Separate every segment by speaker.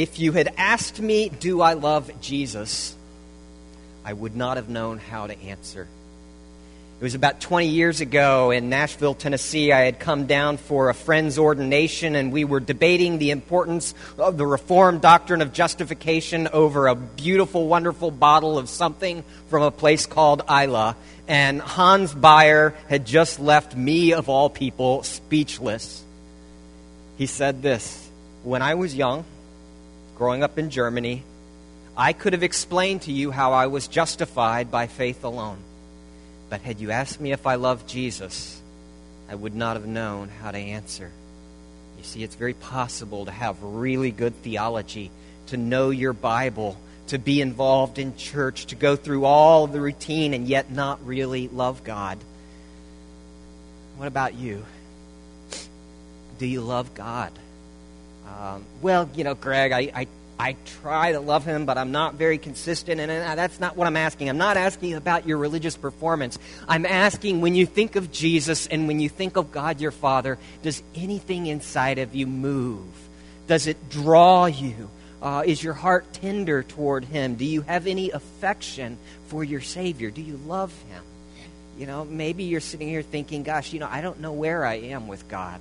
Speaker 1: If you had asked me, Do I love Jesus? I would not have known how to answer. It was about 20 years ago in Nashville, Tennessee. I had come down for a friend's ordination, and we were debating the importance of the Reformed doctrine of justification over a beautiful, wonderful bottle of something from a place called Islay. And Hans Beyer had just left me, of all people, speechless. He said this When I was young, growing up in Germany, I could have explained to you how I was justified by faith alone. But had you asked me if I loved Jesus, I would not have known how to answer. You see, it's very possible to have really good theology, to know your Bible, to be involved in church, to go through all the routine and yet not really love God. What about you? Do you love God? Um, well, you know, Greg, I, I I try to love him, but I'm not very consistent. And that's not what I'm asking. I'm not asking about your religious performance. I'm asking when you think of Jesus and when you think of God your Father, does anything inside of you move? Does it draw you? Uh, is your heart tender toward him? Do you have any affection for your Savior? Do you love him? You know, maybe you're sitting here thinking, gosh, you know, I don't know where I am with God.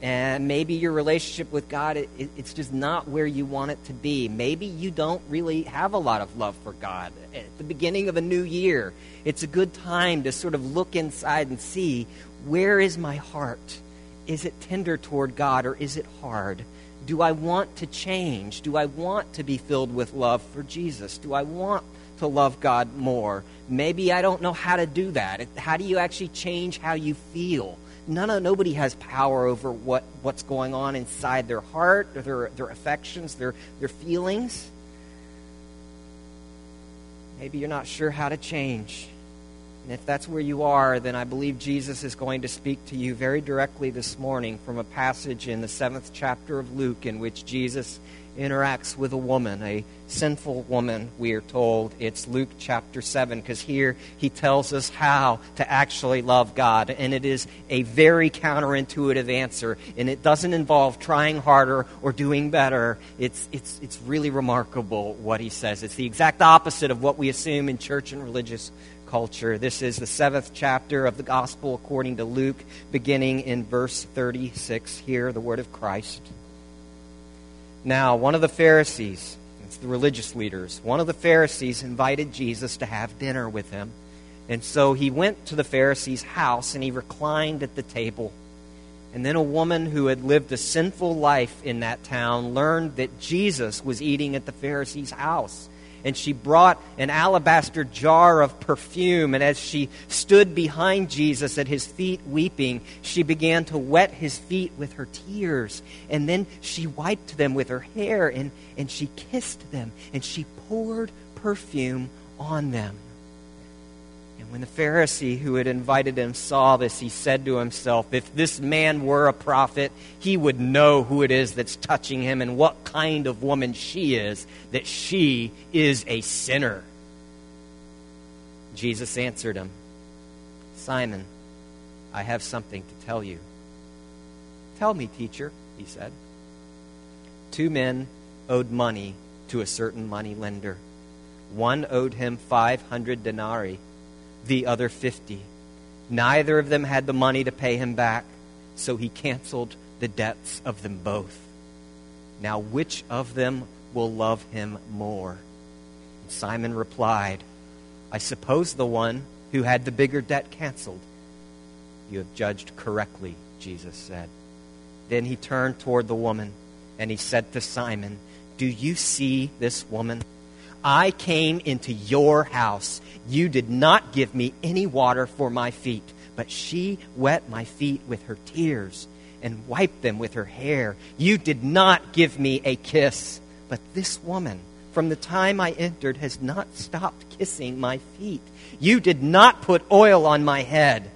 Speaker 1: And maybe your relationship with God, it, it, it's just not where you want it to be. Maybe you don't really have a lot of love for God. At the beginning of a new year, it's a good time to sort of look inside and see where is my heart? Is it tender toward God or is it hard? Do I want to change? Do I want to be filled with love for Jesus? Do I want to love God more? Maybe I don't know how to do that. How do you actually change how you feel? None of nobody has power over what, what's going on inside their heart, their their affections, their their feelings. Maybe you're not sure how to change. And if that's where you are, then I believe Jesus is going to speak to you very directly this morning from a passage in the seventh chapter of Luke in which Jesus interacts with a woman, a sinful woman, we are told. It's Luke chapter 7, because here he tells us how to actually love God. And it is a very counterintuitive answer. And it doesn't involve trying harder or doing better. It's, it's, it's really remarkable what he says. It's the exact opposite of what we assume in church and religious culture. This is the seventh chapter of the Gospel according to Luke, beginning in verse 36. Here, the word of Christ. Now, one of the Pharisees, it's the religious leaders, one of the Pharisees invited Jesus to have dinner with him. And so he went to the Pharisee's house and he reclined at the table. And then a woman who had lived a sinful life in that town learned that Jesus was eating at the Pharisee's house and she brought an alabaster jar of perfume. And as she stood behind Jesus at his feet weeping, she began to wet his feet with her tears. And then she wiped them with her hair and, and she kissed them and she poured perfume on them. When the Pharisee who had invited him saw this, he said to himself, If this man were a prophet, he would know who it is that's touching him and what kind of woman she is, that she is a sinner. Jesus answered him, Simon, I have something to tell you. Tell me, teacher, he said. Two men owed money to a certain money lender. One owed him 500 denarii the other 50. Neither of them had the money to pay him back, so he canceled the debts of them both. Now, which of them will love him more? And Simon replied, I suppose the one who had the bigger debt canceled. You have judged correctly, Jesus said. Then he turned toward the woman and he said to Simon, Do you see this woman? I came into your house. You did not give me any water for my feet, but she wet my feet with her tears and wiped them with her hair. You did not give me a kiss, but this woman, from the time I entered, has not stopped kissing my feet. You did not put oil on my head,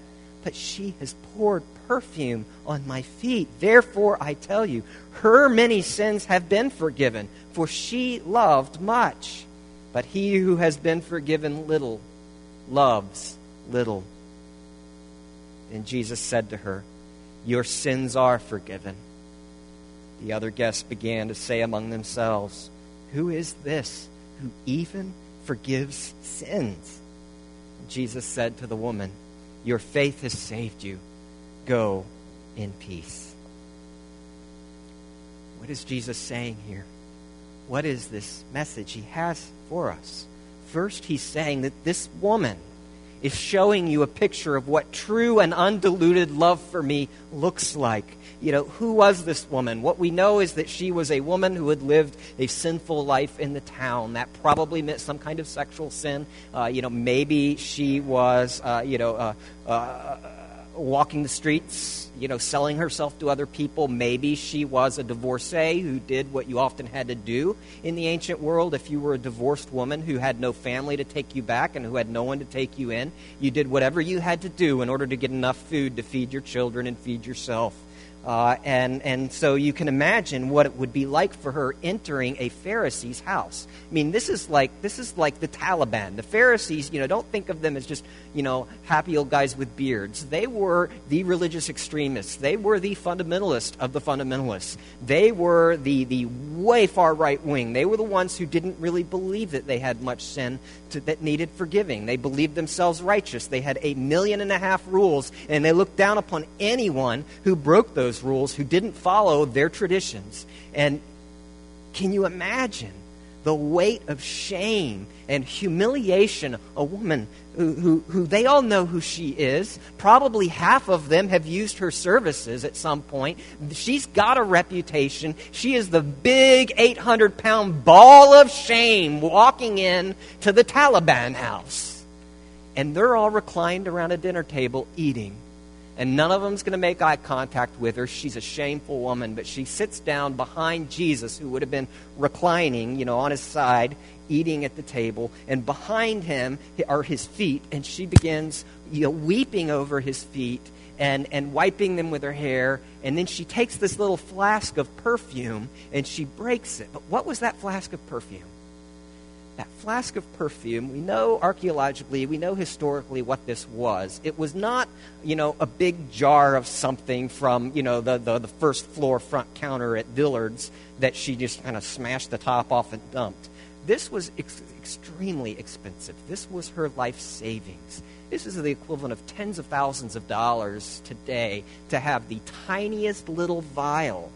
Speaker 1: but she has poured perfume on my feet. Therefore, I tell you, her many sins have been forgiven, for she loved much. But he who has been forgiven little loves little. And Jesus said to her, Your sins are forgiven. The other guests began to say among themselves, Who is this who even forgives sins? Jesus said to the woman, Your faith has saved you. Go in peace. What is Jesus saying here? What is this message he has for us? First, he's saying that this woman is showing you a picture of what true and undiluted love for me looks like. You know, who was this woman? What we know is that she was a woman who had lived a sinful life in the town. That probably meant some kind of sexual sin. Uh, you know, maybe she was, uh, you know, uh, uh walking the streets, you know, selling herself to other people. Maybe she was a divorcee who did what you often had to do in the ancient world. If you were a divorced woman who had no family to take you back and who had no one to take you in, you did whatever you had to do in order to get enough food to feed your children and feed yourself. Uh, and, and so you can imagine what it would be like for her entering a Pharisee's house. I mean, this is like this is like the Taliban. The Pharisees, you know, don't think of them as just you know happy old guys with beards. They were the religious extremists. They were the fundamentalists of the fundamentalists. They were the the way far right wing. They were the ones who didn't really believe that they had much sin to, that needed forgiving. They believed themselves righteous. They had a million and a half rules, and they looked down upon anyone who broke those those rules, who didn't follow their traditions. And can you imagine the weight of shame and humiliation a woman who, who, who, they all know who she is. Probably half of them have used her services at some point. She's got a reputation. She is the big 800 pound ball of shame walking in to the Taliban house. And they're all reclined around a dinner table eating and none of them's going to make eye contact with her. She's a shameful woman, but she sits down behind Jesus, who would have been reclining, you know, on his side, eating at the table, and behind him are his feet, and she begins, you know, weeping over his feet and, and wiping them with her hair, and then she takes this little flask of perfume and she breaks it. But what was that flask of perfume? That flask of perfume, we know archaeologically, we know historically what this was. It was not, you know, a big jar of something from, you know, the, the, the first floor front counter at Dillard's that she just kind of smashed the top off and dumped. This was ex- extremely expensive. This was her life savings. This is the equivalent of tens of thousands of dollars today to have the tiniest little vial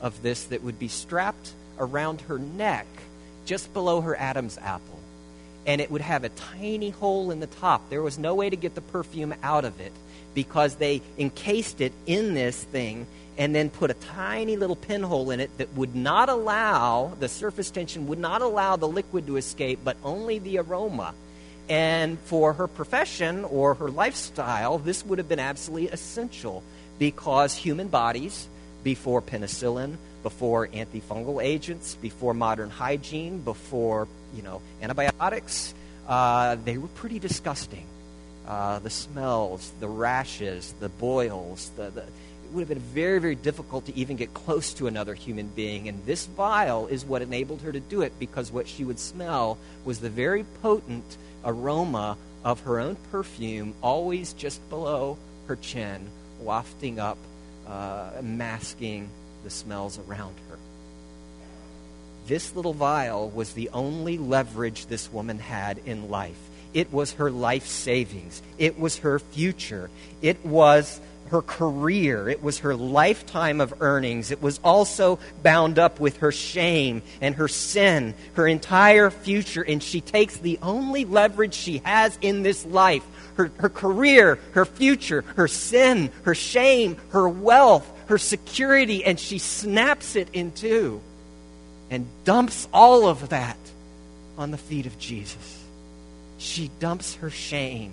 Speaker 1: of this that would be strapped around her neck just below her Adam's apple. And it would have a tiny hole in the top. There was no way to get the perfume out of it because they encased it in this thing and then put a tiny little pinhole in it that would not allow, the surface tension would not allow the liquid to escape, but only the aroma. And for her profession or her lifestyle, this would have been absolutely essential because human bodies, before penicillin, before antifungal agents, before modern hygiene, before you know antibiotics. Uh, they were pretty disgusting. Uh, the smells, the rashes, the boils. The, the, it would have been very, very difficult to even get close to another human being. And this vial is what enabled her to do it because what she would smell was the very potent aroma of her own perfume, always just below her chin, wafting up, uh, masking the smells around her. This little vial was the only leverage this woman had in life. It was her life savings. It was her future. It was her career. It was her lifetime of earnings. It was also bound up with her shame and her sin, her entire future. And she takes the only leverage she has in this life her, her career, her future, her sin, her shame, her wealth, her security, and she snaps it in two and dumps all of that on the feet of Jesus. She dumps her shame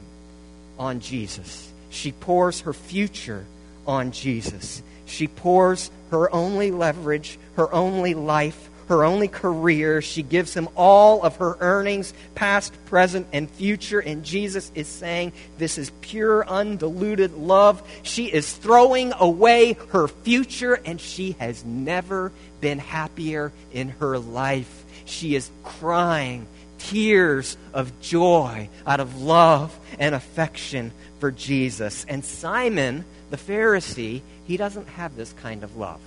Speaker 1: on Jesus. She pours her future on Jesus. She pours her only leverage, her only life her only career. She gives him all of her earnings, past, present, and future. And Jesus is saying, This is pure, undiluted love. She is throwing away her future, and she has never been happier in her life. She is crying tears of joy out of love and affection for Jesus. And Simon, the Pharisee, he doesn't have this kind of love.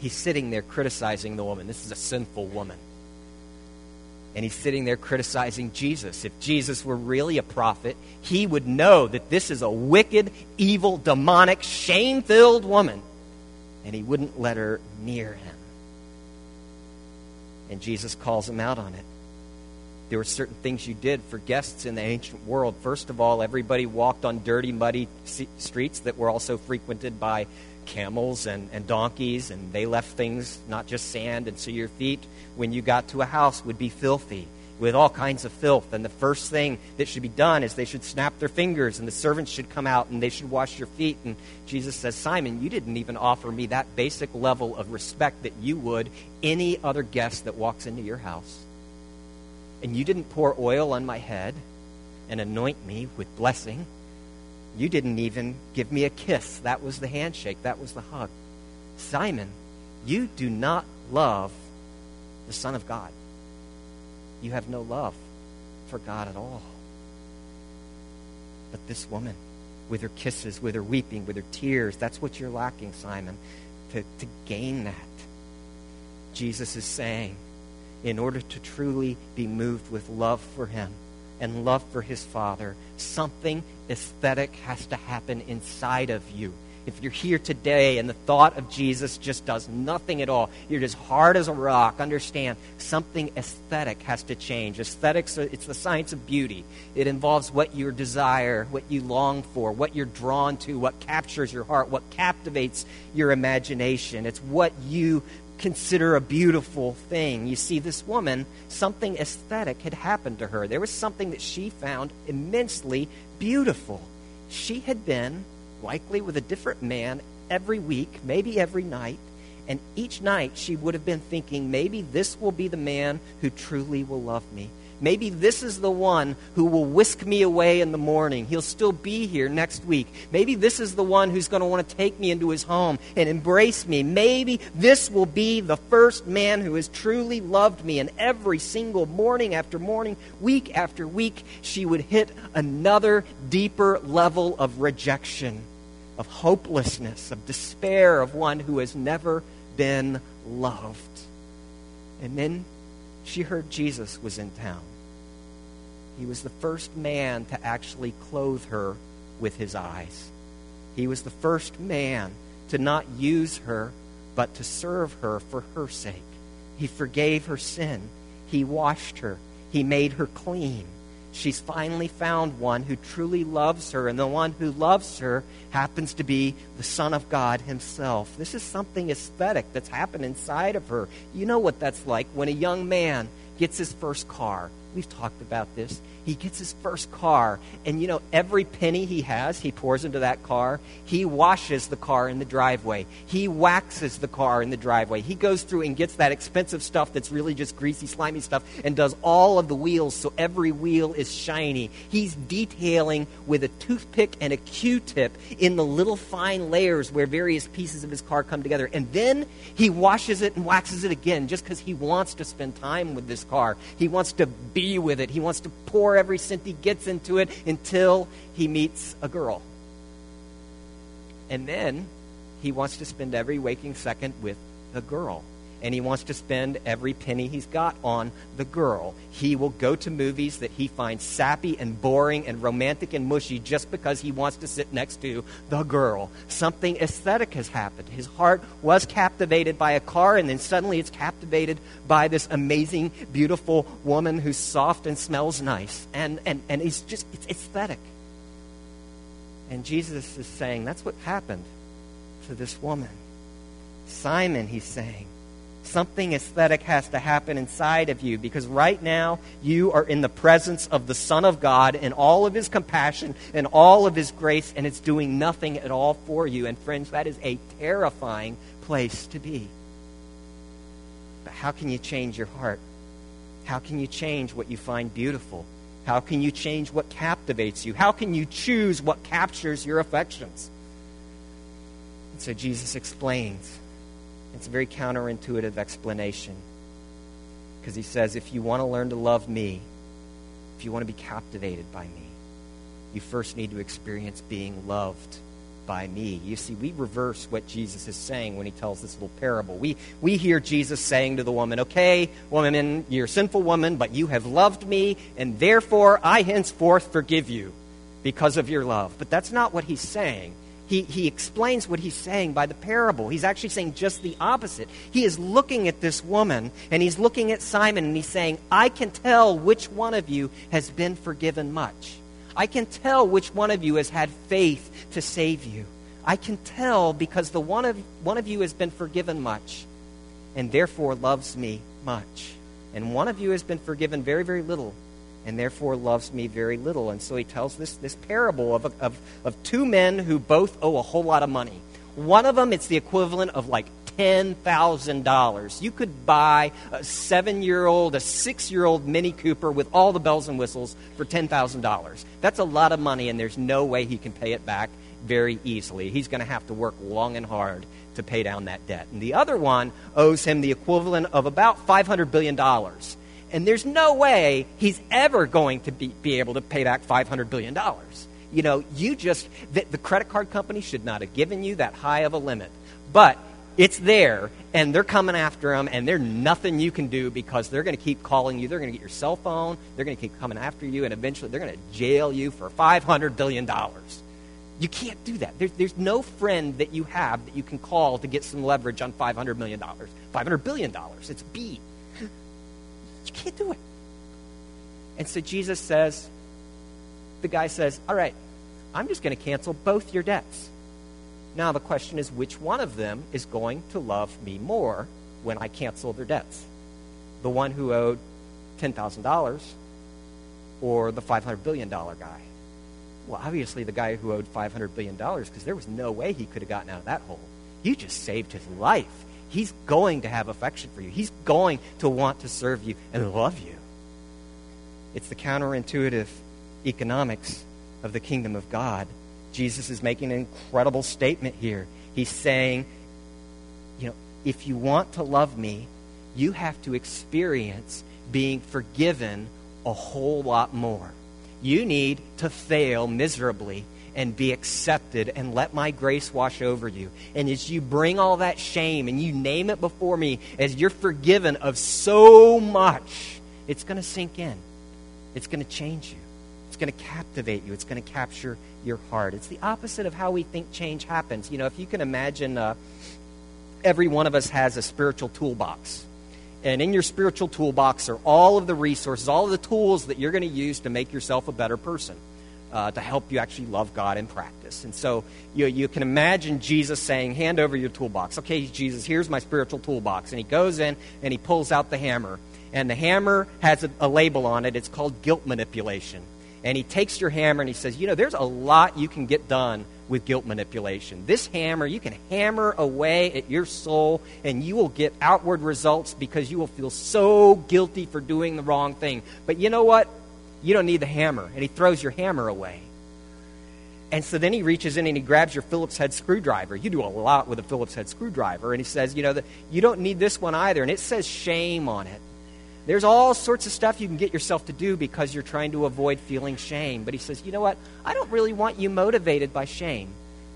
Speaker 1: He's sitting there criticizing the woman. This is a sinful woman. And he's sitting there criticizing Jesus. If Jesus were really a prophet, he would know that this is a wicked, evil, demonic, shame filled woman. And he wouldn't let her near him. And Jesus calls him out on it. There were certain things you did for guests in the ancient world. First of all, everybody walked on dirty, muddy streets that were also frequented by camels and, and donkeys, and they left things, not just sand, and so your feet, when you got to a house, would be filthy with all kinds of filth. And the first thing that should be done is they should snap their fingers, and the servants should come out and they should wash your feet. And Jesus says, Simon, you didn't even offer me that basic level of respect that you would any other guest that walks into your house. And you didn't pour oil on my head and anoint me with blessing. You didn't even give me a kiss. That was the handshake, that was the hug. Simon, you do not love the Son of God. You have no love for God at all. But this woman, with her kisses, with her weeping, with her tears, that's what you're lacking, Simon, to, to gain that. Jesus is saying, in order to truly be moved with love for Him and love for His Father, something aesthetic has to happen inside of you. If you're here today and the thought of Jesus just does nothing at all, you're as hard as a rock, understand something aesthetic has to change. Aesthetics, uh, it's the science of beauty. It involves what you desire, what you long for, what you're drawn to, what captures your heart, what captivates your imagination. It's what you consider a beautiful thing. You see, this woman, something aesthetic had happened to her. There was something that she found immensely beautiful. She had been, likely with a different man, every week, maybe every night. And each night she would have been thinking, maybe this will be the man who truly will love me. Maybe this is the one who will whisk me away in the morning. He'll still be here next week. Maybe this is the one who's going to want to take me into his home and embrace me. Maybe this will be the first man who has truly loved me. And every single morning after morning, week after week, she would hit another deeper level of rejection, of hopelessness, of despair, of one who has never been loved. And then she heard Jesus was in town. He was the first man to actually clothe her with his eyes. He was the first man to not use her, but to serve her for her sake. He forgave her sin. He washed her. He made her clean. She's finally found one who truly loves her, and the one who loves her happens to be the Son of God Himself. This is something aesthetic that's happened inside of her. You know what that's like when a young man gets his first car. We've talked about this. He gets his first car, and you know, every penny he has, he pours into that car. He washes the car in the driveway. He waxes the car in the driveway. He goes through and gets that expensive stuff that's really just greasy, slimy stuff and does all of the wheels so every wheel is shiny. He's detailing with a toothpick and a Q tip in the little fine layers where various pieces of his car come together. And then he washes it and waxes it again just because he wants to spend time with this car. He wants to be with it. He wants to pour pour every cent he gets into it until he meets a girl. And then he wants to spend every waking second with the girl and he wants to spend every penny he's got on the girl. He will go to movies that he finds sappy and boring and romantic and mushy just because he wants to sit next to the girl. Something aesthetic has happened. His heart was captivated by a car, and then suddenly it's captivated by this amazing, beautiful woman who's soft and smells nice. And, and, and he's just, it's aesthetic. And Jesus is saying, that's what happened to this woman. Simon, he's saying, Something aesthetic has to happen inside of you because right now you are in the presence of the Son of God and all of his compassion and all of his grace, and it's doing nothing at all for you. And friends, that is a terrifying place to be. But how can you change your heart? How can you change what you find beautiful? How can you change what captivates you? How can you choose what captures your affections? And so Jesus explains it's a very counterintuitive explanation. Because he says, if you want to learn to love me, if you want to be captivated by me, you first need to experience being loved by me. You see, we reverse what Jesus is saying when he tells this little parable. We, we hear Jesus saying to the woman, Okay, woman, you're a sinful woman, but you have loved me, and therefore I henceforth forgive you because of your love. But that's not what he's saying. He, he explains what he's saying by the parable. He's actually saying just the opposite. He is looking at this woman, and he's looking at Simon, and he's saying, I can tell which one of you has been forgiven much. I can tell which one of you has had faith to save you. I can tell because the one of, one of you has been forgiven much and therefore loves me much. And one of you has been forgiven very, very little and therefore loves me very little. And so he tells this, this parable of, of, of two men who both owe a whole lot of money. One of them, it's the equivalent of like $10,000. You could buy a seven year old, a six year old Mini Cooper with all the bells and whistles for $10,000. That's a lot of money, and there's no way he can pay it back very easily. He's going to have to work long and hard to pay down that debt. And the other one owes him the equivalent of about $500 billion. And there's no way he's ever going to be, be able to pay back $500 billion. You know, you just, the, the credit card company should not have given you that high of a limit. But it's there, and they're coming after him, and there's nothing you can do because they're going to keep calling you. They're going to get your cell phone. They're going to keep coming after you, and eventually they're going to jail you for $500 billion. You can't do that. There's, there's no friend that you have that you can call to get some leverage on $500 million. $500 billion. It's B. You can't do it. And so Jesus says, the guy says, All right, I'm just going to cancel both your debts. Now the question is, which one of them is going to love me more when I cancel their debts? The one who owed $10,000 or the $500 billion guy? Well, obviously the guy who owed $500 billion because there was no way he could have gotten out of that hole. You just saved his life. He's going to have affection for you. He's going to want to serve you and love you. It's the counterintuitive economics of the kingdom of God. Jesus is making an incredible statement here. He's saying, you know, if you want to love me, you have to experience being forgiven a whole lot more. You need to fail miserably and be accepted and let my grace wash over you. And as you bring all that shame and you name it before me, as you're forgiven of so much, it's going to sink in. It's going to change you. It's going to captivate you. It's going to capture your heart. It's the opposite of how we think change happens. You know, if you can imagine, uh, every one of us has a spiritual toolbox. And in your spiritual toolbox are all of the resources, all of the tools that you're going to use to make yourself a better person uh, to help you actually love God in practice. And so you, you can imagine Jesus saying, Hand over your toolbox. Okay, Jesus, here's my spiritual toolbox. And he goes in and he pulls out the hammer. And the hammer has a, a label on it. It's called guilt manipulation. And he takes your hammer and he says, You know, there's a lot you can get done with guilt manipulation. This hammer, you can hammer away at your soul and you will get outward results because you will feel so guilty for doing the wrong thing. But you know what? You don't need the hammer. And he throws your hammer away. And so then he reaches in and he grabs your Phillips head screwdriver. You do a lot with a Phillips head screwdriver. And he says, you know, the, you don't need this one either. And it says shame on it. There's all sorts of stuff you can get yourself to do because you're trying to avoid feeling shame. But he says, you know what? I don't really want you motivated by shame.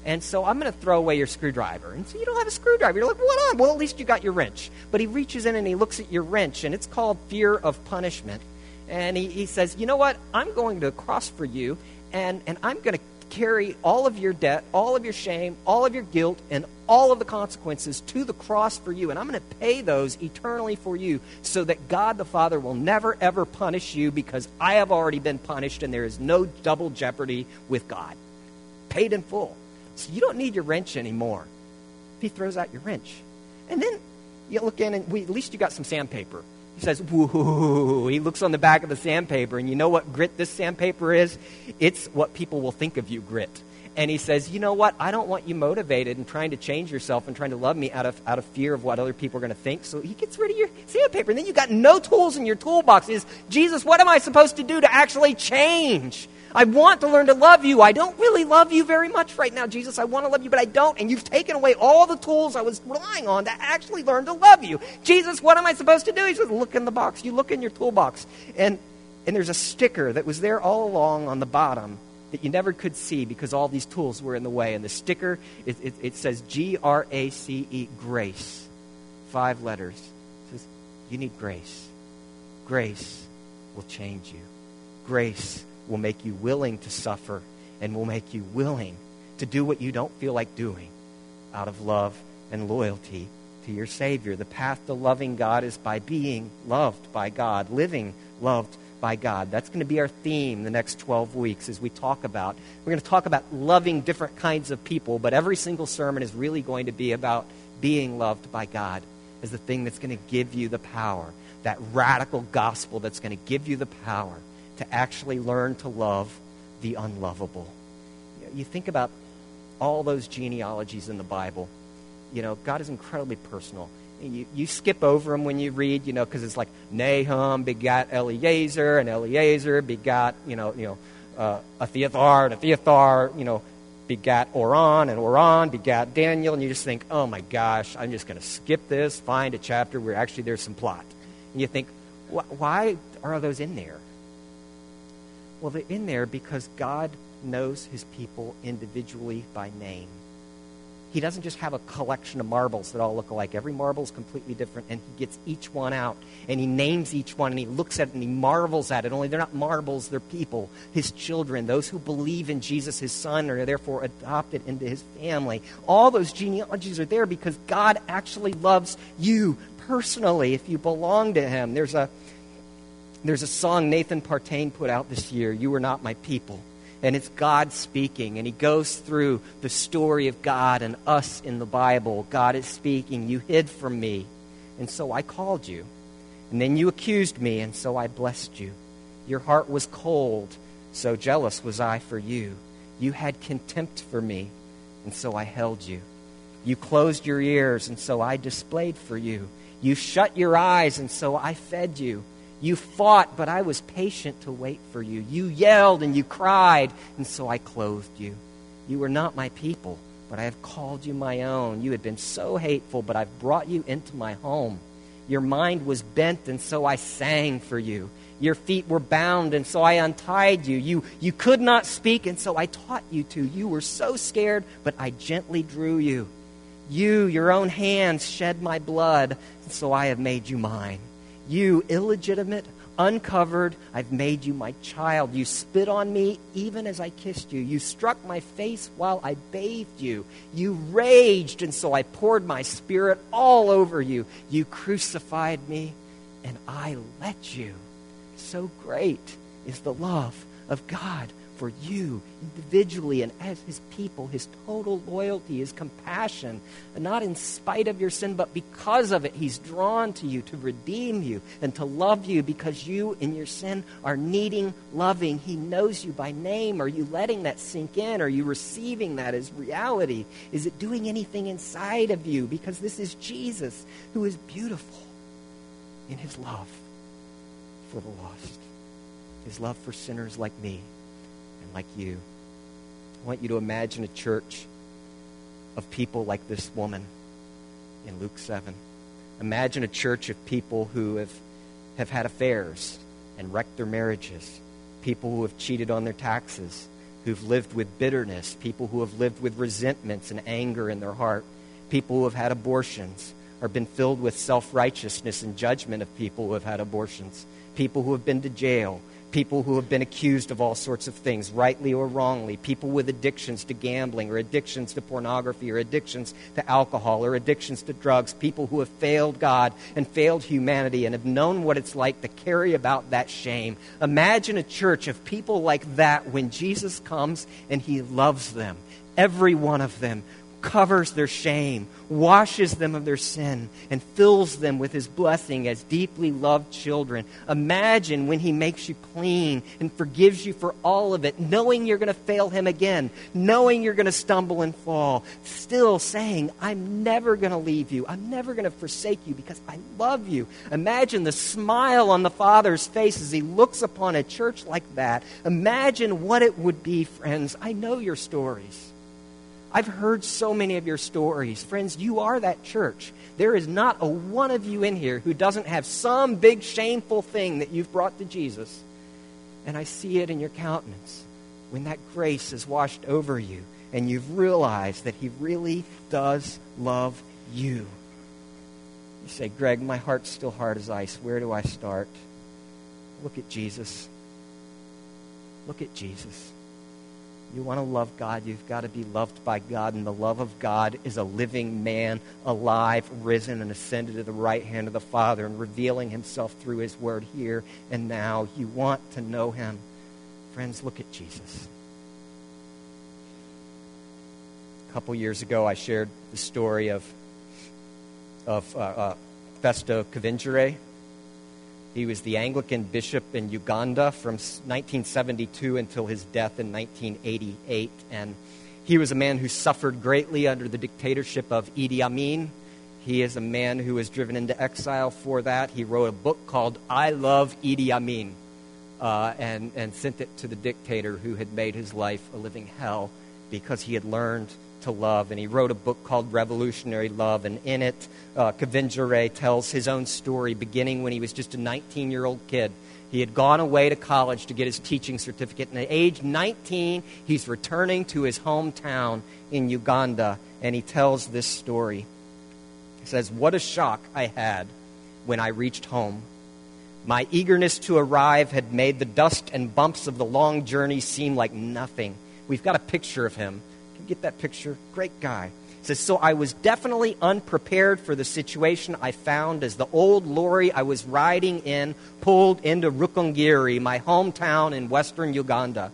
Speaker 1: And so I'm going to throw away your screwdriver. And so you don't have a screwdriver. You're like, what on? Well, at least you got your wrench. But he reaches in and he looks at your wrench, and it's called fear of punishment and he, he says, You know what? I'm going to the cross for you, and, and I'm going to carry all of your debt, all of your shame, all of your guilt, and all of the consequences to the cross for you. And I'm going to pay those eternally for you so that God the Father will never, ever punish you because I have already been punished and there is no double jeopardy with God. Paid in full. So you don't need your wrench anymore. He throws out your wrench. And then you look in and we, at least you got some sandpaper. He says, woo. He looks on the back of the sandpaper, and you know what grit this sandpaper is? It's what people will think of you grit. And he says, you know what? I don't want you motivated and trying to change yourself and trying to love me out of, out of fear of what other people are going to think. So he gets rid of your sandpaper. And then you've got no tools in your toolbox. Is Jesus, what am I supposed to do to actually change? I want to learn to love you. I don't really love you very much right now, Jesus. I want to love you, but I don't. And you've taken away all the tools I was relying on to actually learn to love you. Jesus, what am I supposed to do? He says, Look in the box. You look in your toolbox. And, and there's a sticker that was there all along on the bottom that you never could see because all these tools were in the way. And the sticker, it, it, it says G R A C E, grace. Five letters. It says, You need grace. Grace will change you. Grace will make you willing to suffer and will make you willing to do what you don't feel like doing out of love and loyalty to your Savior. The path to loving God is by being loved by God, living loved by God. That's going to be our theme the next 12 weeks as we talk about. We're going to talk about loving different kinds of people, but every single sermon is really going to be about being loved by God as the thing that's going to give you the power, that radical gospel that's going to give you the power to actually learn to love the unlovable. You think about all those genealogies in the Bible. You know, God is incredibly personal. You, you skip over them when you read, you know, because it's like Nahum begat Eliezer, and Eliezer begat, you know, you know, uh, and Abiathar, you know, begat Oran, and Oran begat Daniel, and you just think, oh my gosh, I'm just going to skip this, find a chapter where actually there's some plot. And you think, why are those in there? Well, they're in there because God knows his people individually by name. He doesn't just have a collection of marbles that all look alike. Every marble is completely different, and he gets each one out, and he names each one, and he looks at it, and he marvels at it. Only they're not marbles, they're people, his children, those who believe in Jesus, his son, are therefore adopted into his family. All those genealogies are there because God actually loves you personally if you belong to him. There's a, there's a song Nathan Partain put out this year, You Are Not My People and it's God speaking. And he goes through the story of God and us in the Bible. God is speaking. You hid from me, and so I called you. And then you accused me, and so I blessed you. Your heart was cold, so jealous was I for you. You had contempt for me, and so I held you. You closed your ears, and so I displayed for you. You shut your eyes, and so I fed you. You fought, but I was patient to wait for you. You yelled and you cried, and so I clothed you. You were not my people, but I have called you my own. You had been so hateful, but I've brought you into my home. Your mind was bent, and so I sang for you. Your feet were bound, and so I untied you. You, you could not speak, and so I taught you to. You were so scared, but I gently drew you. You, your own hands, shed my blood, and so I have made you mine. You, illegitimate, uncovered, I've made you my child. You spit on me even as I kissed you. You struck my face while I bathed you. You raged, and so I poured my spirit all over you. You crucified me, and I let you. So great is the love of God for you individually and as his people, his total loyalty, his compassion, not in spite of your sin, but because of it, he's drawn to you to redeem you and to love you because you in your sin are needing loving. He knows you by name. Are you letting that sink in? Are you receiving that as reality? Is it doing anything inside of you? Because this is Jesus who is beautiful in his love for the lost, his love for sinners like me like you. I want you to imagine a church of people like this woman in Luke 7. Imagine a church of people who have, have had affairs and wrecked their marriages, people who have cheated on their taxes, who've lived with bitterness, people who have lived with resentments and anger in their heart, people who have had abortions or been filled with self righteousness and judgment of people who have had abortions, people who have been to jail, people who have been accused of all sorts of things, rightly or wrongly, people with addictions to gambling or addictions to pornography or addictions to alcohol or addictions to drugs, people who have failed God and failed humanity and have known what it's like to carry about that shame. Imagine a church of people like that when Jesus comes and he loves them, every one of them covers their shame, washes them of their sin, and fills them with his blessing as deeply loved children. Imagine when he makes you clean and forgives you for all of it, knowing you're going to fail him again, knowing you're going to stumble and fall, still saying, I'm never going to leave you. I'm never going to forsake you because I love you. Imagine the smile on the Father's face as he looks upon a church like that. Imagine what it would be, friends. I know your stories. I've heard so many of your stories. Friends, you are that church. There is not a one of you in here who doesn't have some big shameful thing that you've brought to Jesus. And I see it in your countenance when that grace is washed over you and you've realized that He really does love you. You say, Greg, my heart's still hard as ice. Where do I start? Look at Jesus. Look at Jesus. You want to love God, you've got to be loved by God. And the love of God is a living man, alive, risen, and ascended to the right hand of the Father and revealing himself through his word here and now. You want to know him. Friends, look at Jesus. A couple years ago, I shared the story of, of uh, uh, Festo Kivengere. He was the Anglican bishop in Uganda from 1972 until his death in 1988. And he was a man who suffered greatly under the dictatorship of Idi Amin. He is a man who was driven into exile for that. He wrote a book called I Love Idi Amin uh, and, and sent it to the dictator who had made his life a living hell because he had learned to love. And he wrote a book called Revolutionary Love. And in it, uh, Kivengere tells his own story beginning when he was just a 19 year old kid. He had gone away to college to get his teaching certificate. And at age 19, he's returning to his hometown in Uganda. And he tells this story. He says, What a shock I had when I reached home. My eagerness to arrive had made the dust and bumps of the long journey seem like nothing. We've got a picture of him get that picture? Great guy. says, So I was definitely unprepared for the situation I found as the old lorry I was riding in pulled into Rukungiri, my hometown in western Uganda.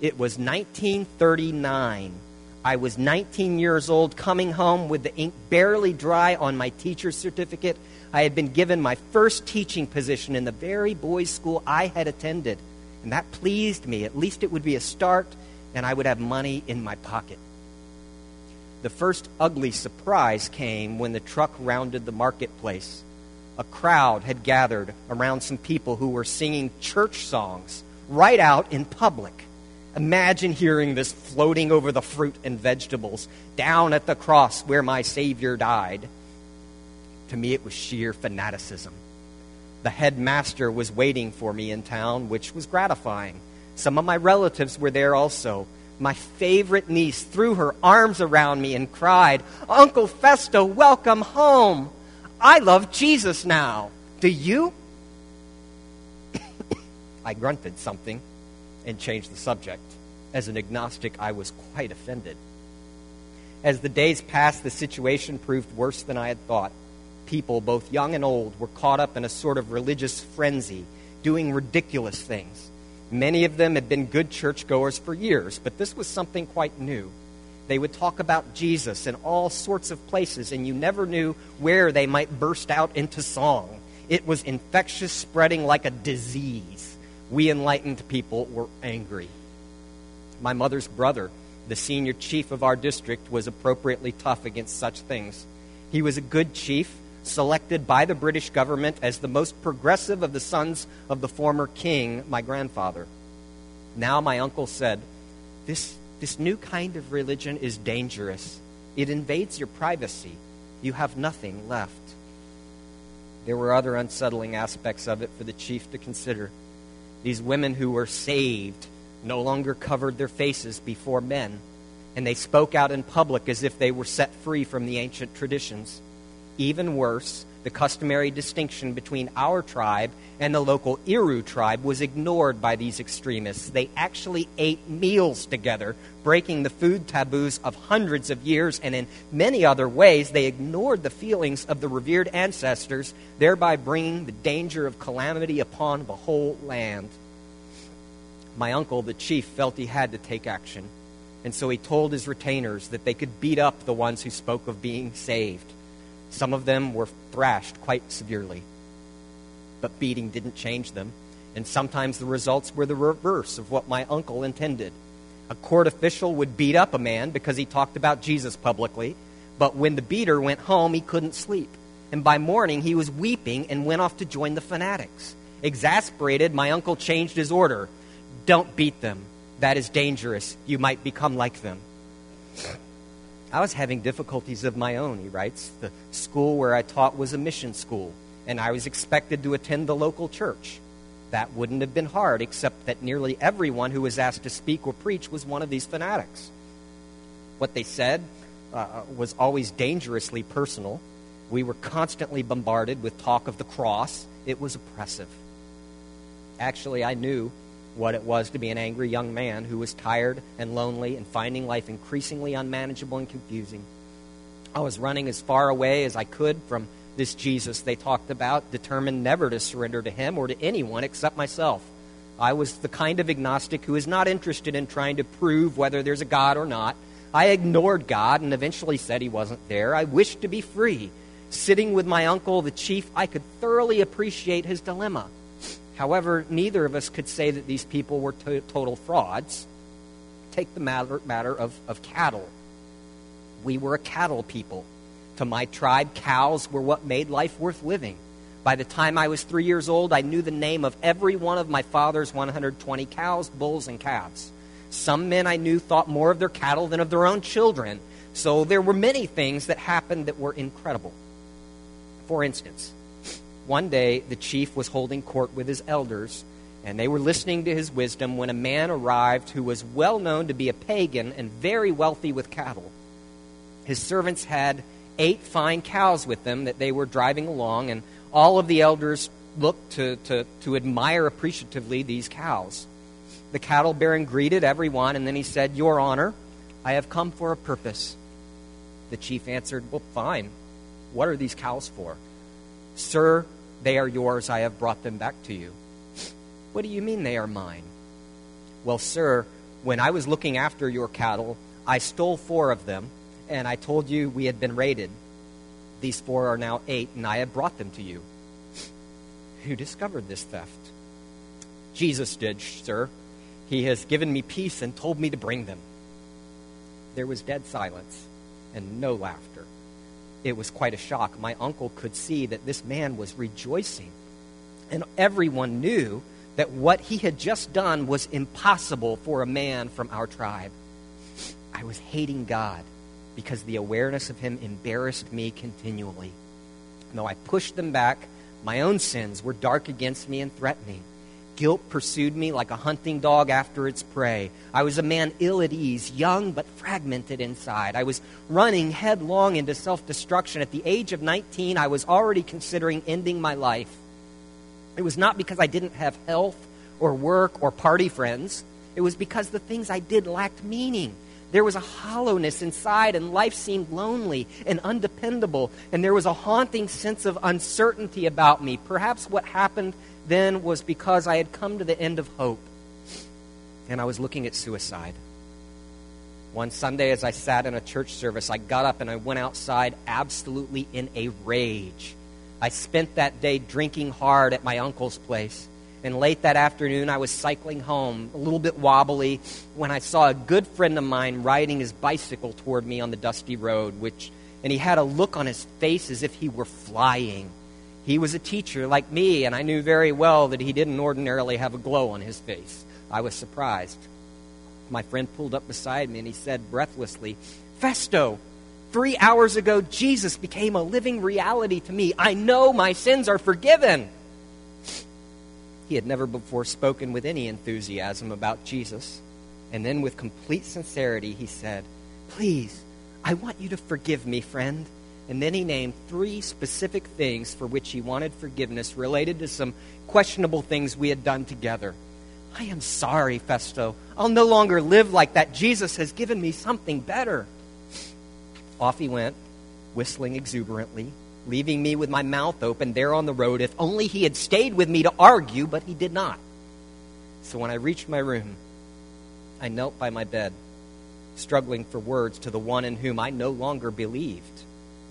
Speaker 1: It was 1939. I was 19 years old, coming home with the ink barely dry on my teacher's certificate. I had been given my first teaching position in the very boys' school I had attended. And that pleased me. At least it would be a start and I would have money in my pocket. The first ugly surprise came when the truck rounded the marketplace. A crowd had gathered around some people who were singing church songs right out in public. Imagine hearing this floating over the fruit and vegetables down at the cross where my Savior died. To me, it was sheer fanaticism. The headmaster was waiting for me in town, which was gratifying. Some of my relatives were there also. My favorite niece threw her arms around me and cried, Uncle Festo, welcome home. I love Jesus now. Do you? I grunted something and changed the subject. As an agnostic, I was quite offended. As the days passed, the situation proved worse than I had thought. People, both young and old, were caught up in a sort of religious frenzy, doing ridiculous things. Many of them had been good churchgoers for years, but this was something quite new. They would talk about Jesus in all sorts of places, and you never knew where they might burst out into song. It was infectious, spreading like a disease. We enlightened people were angry. My mother's brother, the senior chief of our district, was appropriately tough against such things. He was a good chief, selected by the British government as the most progressive of the sons of the former king, my grandfather. Now, my uncle said, this, this new kind of religion is dangerous. It invades your privacy. You have nothing left. There were other unsettling aspects of it for the chief to consider. These women who were saved no longer covered their faces before men, and they spoke out in public as if they were set free from the ancient traditions. Even worse, the customary distinction between our tribe and the local Iru tribe was ignored by these extremists. They actually ate meals together, breaking the food taboos of hundreds of years, and in many other ways, they ignored the feelings of the revered ancestors, thereby bringing the danger of calamity upon the whole land. My uncle, the chief, felt he had to take action, and so he told his retainers that they could beat up the ones who spoke of being saved. Some of them were thrashed quite severely, but beating didn't change them, and sometimes the results were the reverse of what my uncle intended. A court official would beat up a man because he talked about Jesus publicly, but when the beater went home, he couldn't sleep. And by morning, he was weeping and went off to join the fanatics. Exasperated, my uncle changed his order Don't beat them. That is dangerous. You might become like them. I was having difficulties of my own, he writes. The school where I taught was a mission school, and I was expected to attend the local church. That wouldn't have been hard, except that nearly everyone who was asked to speak or preach was one of these fanatics. What they said uh, was always dangerously personal. We were constantly bombarded with talk of the cross. It was oppressive. Actually, I knew what it was to be an angry young man who was tired and lonely and finding life increasingly unmanageable and confusing. I was running as far away as I could from this Jesus they talked about, determined never to surrender to him or to anyone except myself. I was the kind of agnostic who is not interested in trying to prove whether there's a God or not. I ignored God and eventually said he wasn't there. I wished to be free. Sitting with my uncle, the chief, I could thoroughly appreciate his dilemma. However, neither of us could say that these people were to- total frauds. Take the matter, matter of, of cattle. We were a cattle people. To my tribe, cows were what made life worth living. By the time I was three years old, I knew the name of every one of my father's 120 cows, bulls, and calves. Some men I knew thought more of their cattle than of their own children. So there were many things that happened that were incredible. For instance, one day the chief was holding court with his elders, and they were listening to his wisdom when a man arrived who was well known to be a pagan and very wealthy with cattle. His servants had eight fine cows with them that they were driving along, and all of the elders looked to, to, to admire appreciatively these cows. The cattle baron greeted everyone, and then he said, Your Honor, I have come for a purpose. The chief answered, Well, fine. What are these cows for? Sir, they are yours. I have brought them back to you. What do you mean they are mine? Well, sir, when I was looking after your cattle, I stole four of them, and I told you we had been raided. These four are now eight, and I have brought them to you. Who discovered this theft? Jesus did, sir. He has given me peace and told me to bring them. There was dead silence and no laughter. It was quite a shock. My uncle could see that this man was rejoicing. And everyone knew that what he had just done was impossible for a man from our tribe. I was hating God because the awareness of him embarrassed me continually. Though I pushed them back, my own sins were dark against me and threatening. Guilt pursued me like a hunting dog after its prey. I was a man ill at ease, young but fragmented inside. I was running headlong into self destruction. At the age of 19, I was already considering ending my life. It was not because I didn't have health or work or party friends, it was because the things I did lacked meaning. There was a hollowness inside, and life seemed lonely and undependable, and there was a haunting sense of uncertainty about me. Perhaps what happened then was because I had come to the end of hope and I was looking at suicide. One Sunday, as I sat in a church service, I got up and I went outside absolutely in a rage. I spent that day drinking hard at my uncle's place. And late that afternoon, I was cycling home, a little bit wobbly, when I saw a good friend of mine riding his bicycle toward me on the dusty road, which, and he had a look on his face as if he were flying. He was a teacher like me, and I knew very well that he didn't ordinarily have a glow on his face. I was surprised. My friend pulled up beside me and he said breathlessly, Festo, three hours ago, Jesus became a living reality to me. I know my sins are forgiven. He had never before spoken with any enthusiasm about Jesus. And then, with complete sincerity, he said, Please, I want you to forgive me, friend. And then he named three specific things for which he wanted forgiveness related to some questionable things we had done together. I am sorry, Festo. I'll no longer live like that. Jesus has given me something better. Off he went, whistling exuberantly, leaving me with my mouth open there on the road. If only he had stayed with me to argue, but he did not. So when I reached my room, I knelt by my bed, struggling for words to the one in whom I no longer believed.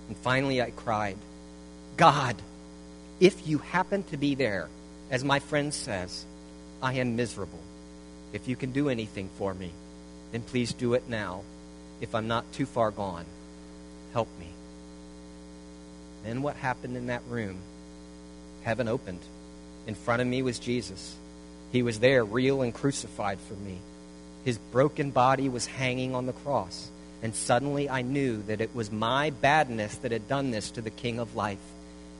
Speaker 1: And finally, I cried, God, if you happen to be there, as my friend says, I am miserable. If you can do anything for me, then please do it now. If I'm not too far gone, help me. Then what happened in that room? Heaven opened. In front of me was Jesus. He was there, real and crucified for me. His broken body was hanging on the cross. And suddenly I knew that it was my badness that had done this to the King of life.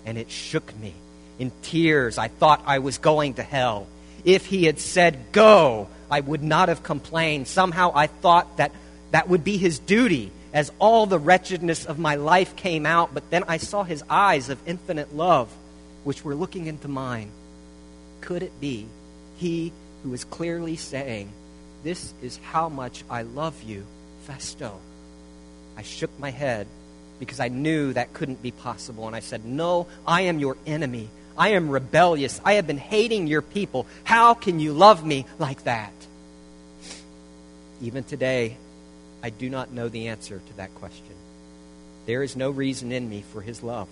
Speaker 1: And it shook me. In tears, I thought I was going to hell. If he had said, Go, I would not have complained. Somehow I thought that that would be his duty as all the wretchedness of my life came out. But then I saw his eyes of infinite love, which were looking into mine. Could it be he who is clearly saying, This is how much I love you, Festo? I shook my head because I knew that couldn't be possible. And I said, No, I am your enemy. I am rebellious. I have been hating your people. How can you love me like that? Even today, I do not know the answer to that question. There is no reason in me for his love.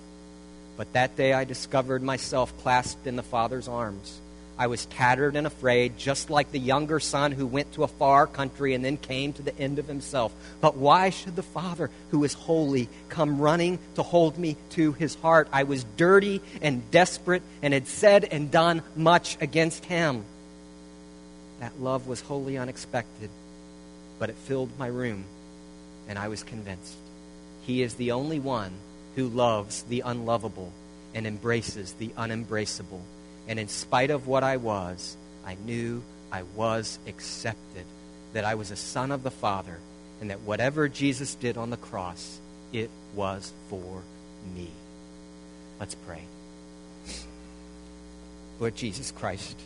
Speaker 1: But that day I discovered myself clasped in the Father's arms. I was tattered and afraid, just like the younger son who went to a far country and then came to the end of himself. But why should the Father, who is holy, come running to hold me to his heart? I was dirty and desperate and had said and done much against him. That love was wholly unexpected, but it filled my room, and I was convinced. He is the only one who loves the unlovable and embraces the unembraceable. And in spite of what I was, I knew I was accepted, that I was a son of the Father, and that whatever Jesus did on the cross, it was for me. Let's pray. Lord Jesus Christ,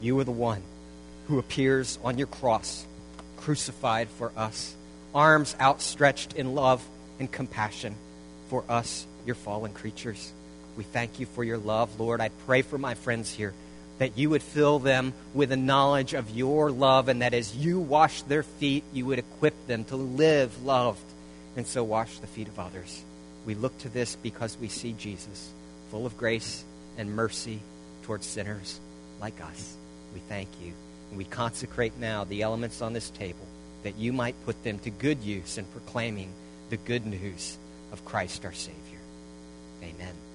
Speaker 1: you are the one who appears on your cross, crucified for us, arms outstretched in love and compassion for us, your fallen creatures. We thank you for your love, Lord. I pray for my friends here that you would fill them with a knowledge of your love, and that as you wash their feet, you would equip them to live loved, and so wash the feet of others. We look to this because we see Jesus, full of grace and mercy towards sinners like us. We thank you. And we consecrate now the elements on this table that you might put them to good use in proclaiming the good news of Christ our Savior. Amen.